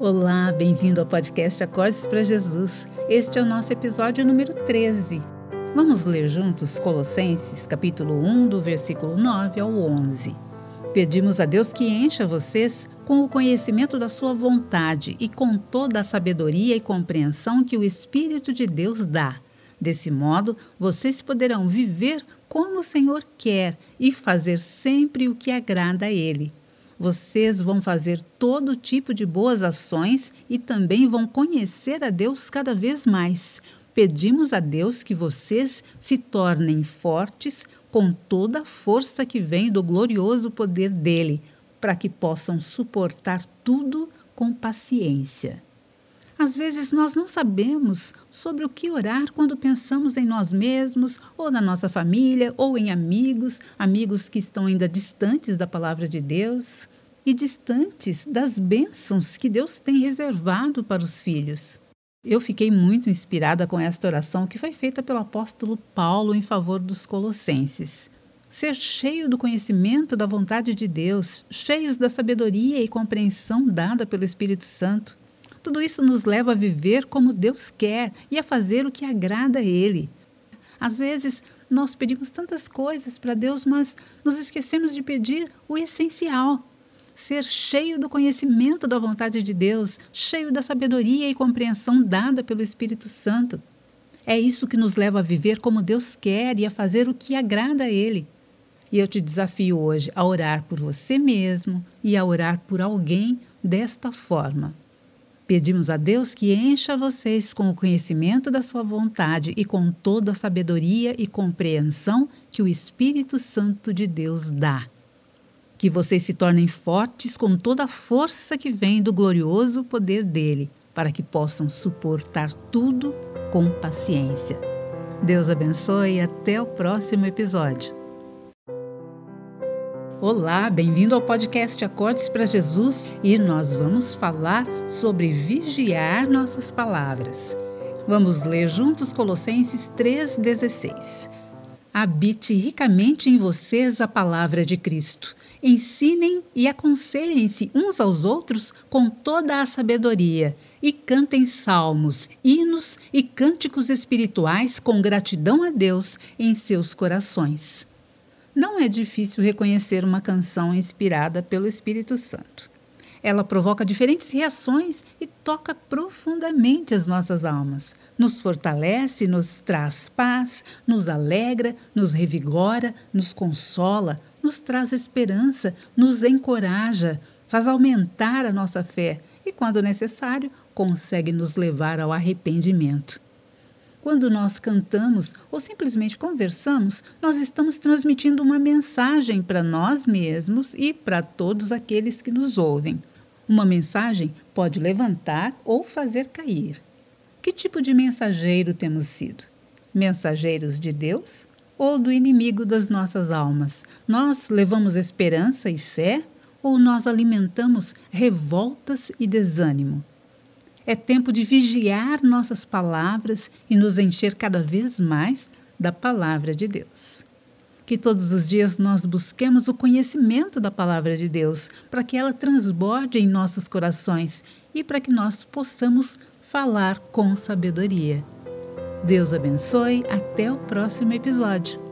Olá, bem-vindo ao podcast Acordes para Jesus. Este é o nosso episódio número 13. Vamos ler juntos Colossenses, capítulo 1, do versículo 9 ao 11. Pedimos a Deus que encha vocês com o conhecimento da sua vontade e com toda a sabedoria e compreensão que o Espírito de Deus dá. Desse modo, vocês poderão viver como o Senhor quer e fazer sempre o que agrada a Ele vocês vão fazer todo tipo de boas ações e também vão conhecer a Deus cada vez mais. Pedimos a Deus que vocês se tornem fortes com toda a força que vem do glorioso poder dele, para que possam suportar tudo com paciência. Às vezes nós não sabemos sobre o que orar quando pensamos em nós mesmos, ou na nossa família, ou em amigos, amigos que estão ainda distantes da palavra de Deus e distantes das bênçãos que Deus tem reservado para os filhos. Eu fiquei muito inspirada com esta oração que foi feita pelo apóstolo Paulo em favor dos colossenses. Ser cheio do conhecimento da vontade de Deus, cheios da sabedoria e compreensão dada pelo Espírito Santo, tudo isso nos leva a viver como Deus quer e a fazer o que agrada a Ele. Às vezes, nós pedimos tantas coisas para Deus, mas nos esquecemos de pedir o essencial. Ser cheio do conhecimento da vontade de Deus, cheio da sabedoria e compreensão dada pelo Espírito Santo. É isso que nos leva a viver como Deus quer e a fazer o que agrada a Ele. E eu te desafio hoje a orar por você mesmo e a orar por alguém desta forma. Pedimos a Deus que encha vocês com o conhecimento da sua vontade e com toda a sabedoria e compreensão que o Espírito Santo de Deus dá. Que vocês se tornem fortes com toda a força que vem do glorioso poder dele, para que possam suportar tudo com paciência. Deus abençoe e até o próximo episódio. Olá, bem-vindo ao podcast Acordes para Jesus e nós vamos falar sobre vigiar nossas palavras. Vamos ler juntos Colossenses 3,16. Habite ricamente em vocês a palavra de Cristo. Ensinem e aconselhem-se uns aos outros com toda a sabedoria e cantem salmos, hinos e cânticos espirituais com gratidão a Deus em seus corações não é difícil reconhecer uma canção inspirada pelo Espírito Santo. Ela provoca diferentes reações e toca profundamente as nossas almas. Nos fortalece, nos traz paz, nos alegra, nos revigora, nos consola, nos traz esperança, nos encoraja, faz aumentar a nossa fé e, quando necessário, consegue nos levar ao arrependimento. Quando nós cantamos ou simplesmente conversamos, nós estamos transmitindo uma mensagem para nós mesmos e para todos aqueles que nos ouvem. Uma mensagem pode levantar ou fazer cair. Que tipo de mensageiro temos sido? Mensageiros de Deus ou do inimigo das nossas almas? Nós levamos esperança e fé ou nós alimentamos revoltas e desânimo? É tempo de vigiar nossas palavras e nos encher cada vez mais da palavra de Deus. Que todos os dias nós busquemos o conhecimento da palavra de Deus, para que ela transborde em nossos corações e para que nós possamos falar com sabedoria. Deus abençoe, até o próximo episódio.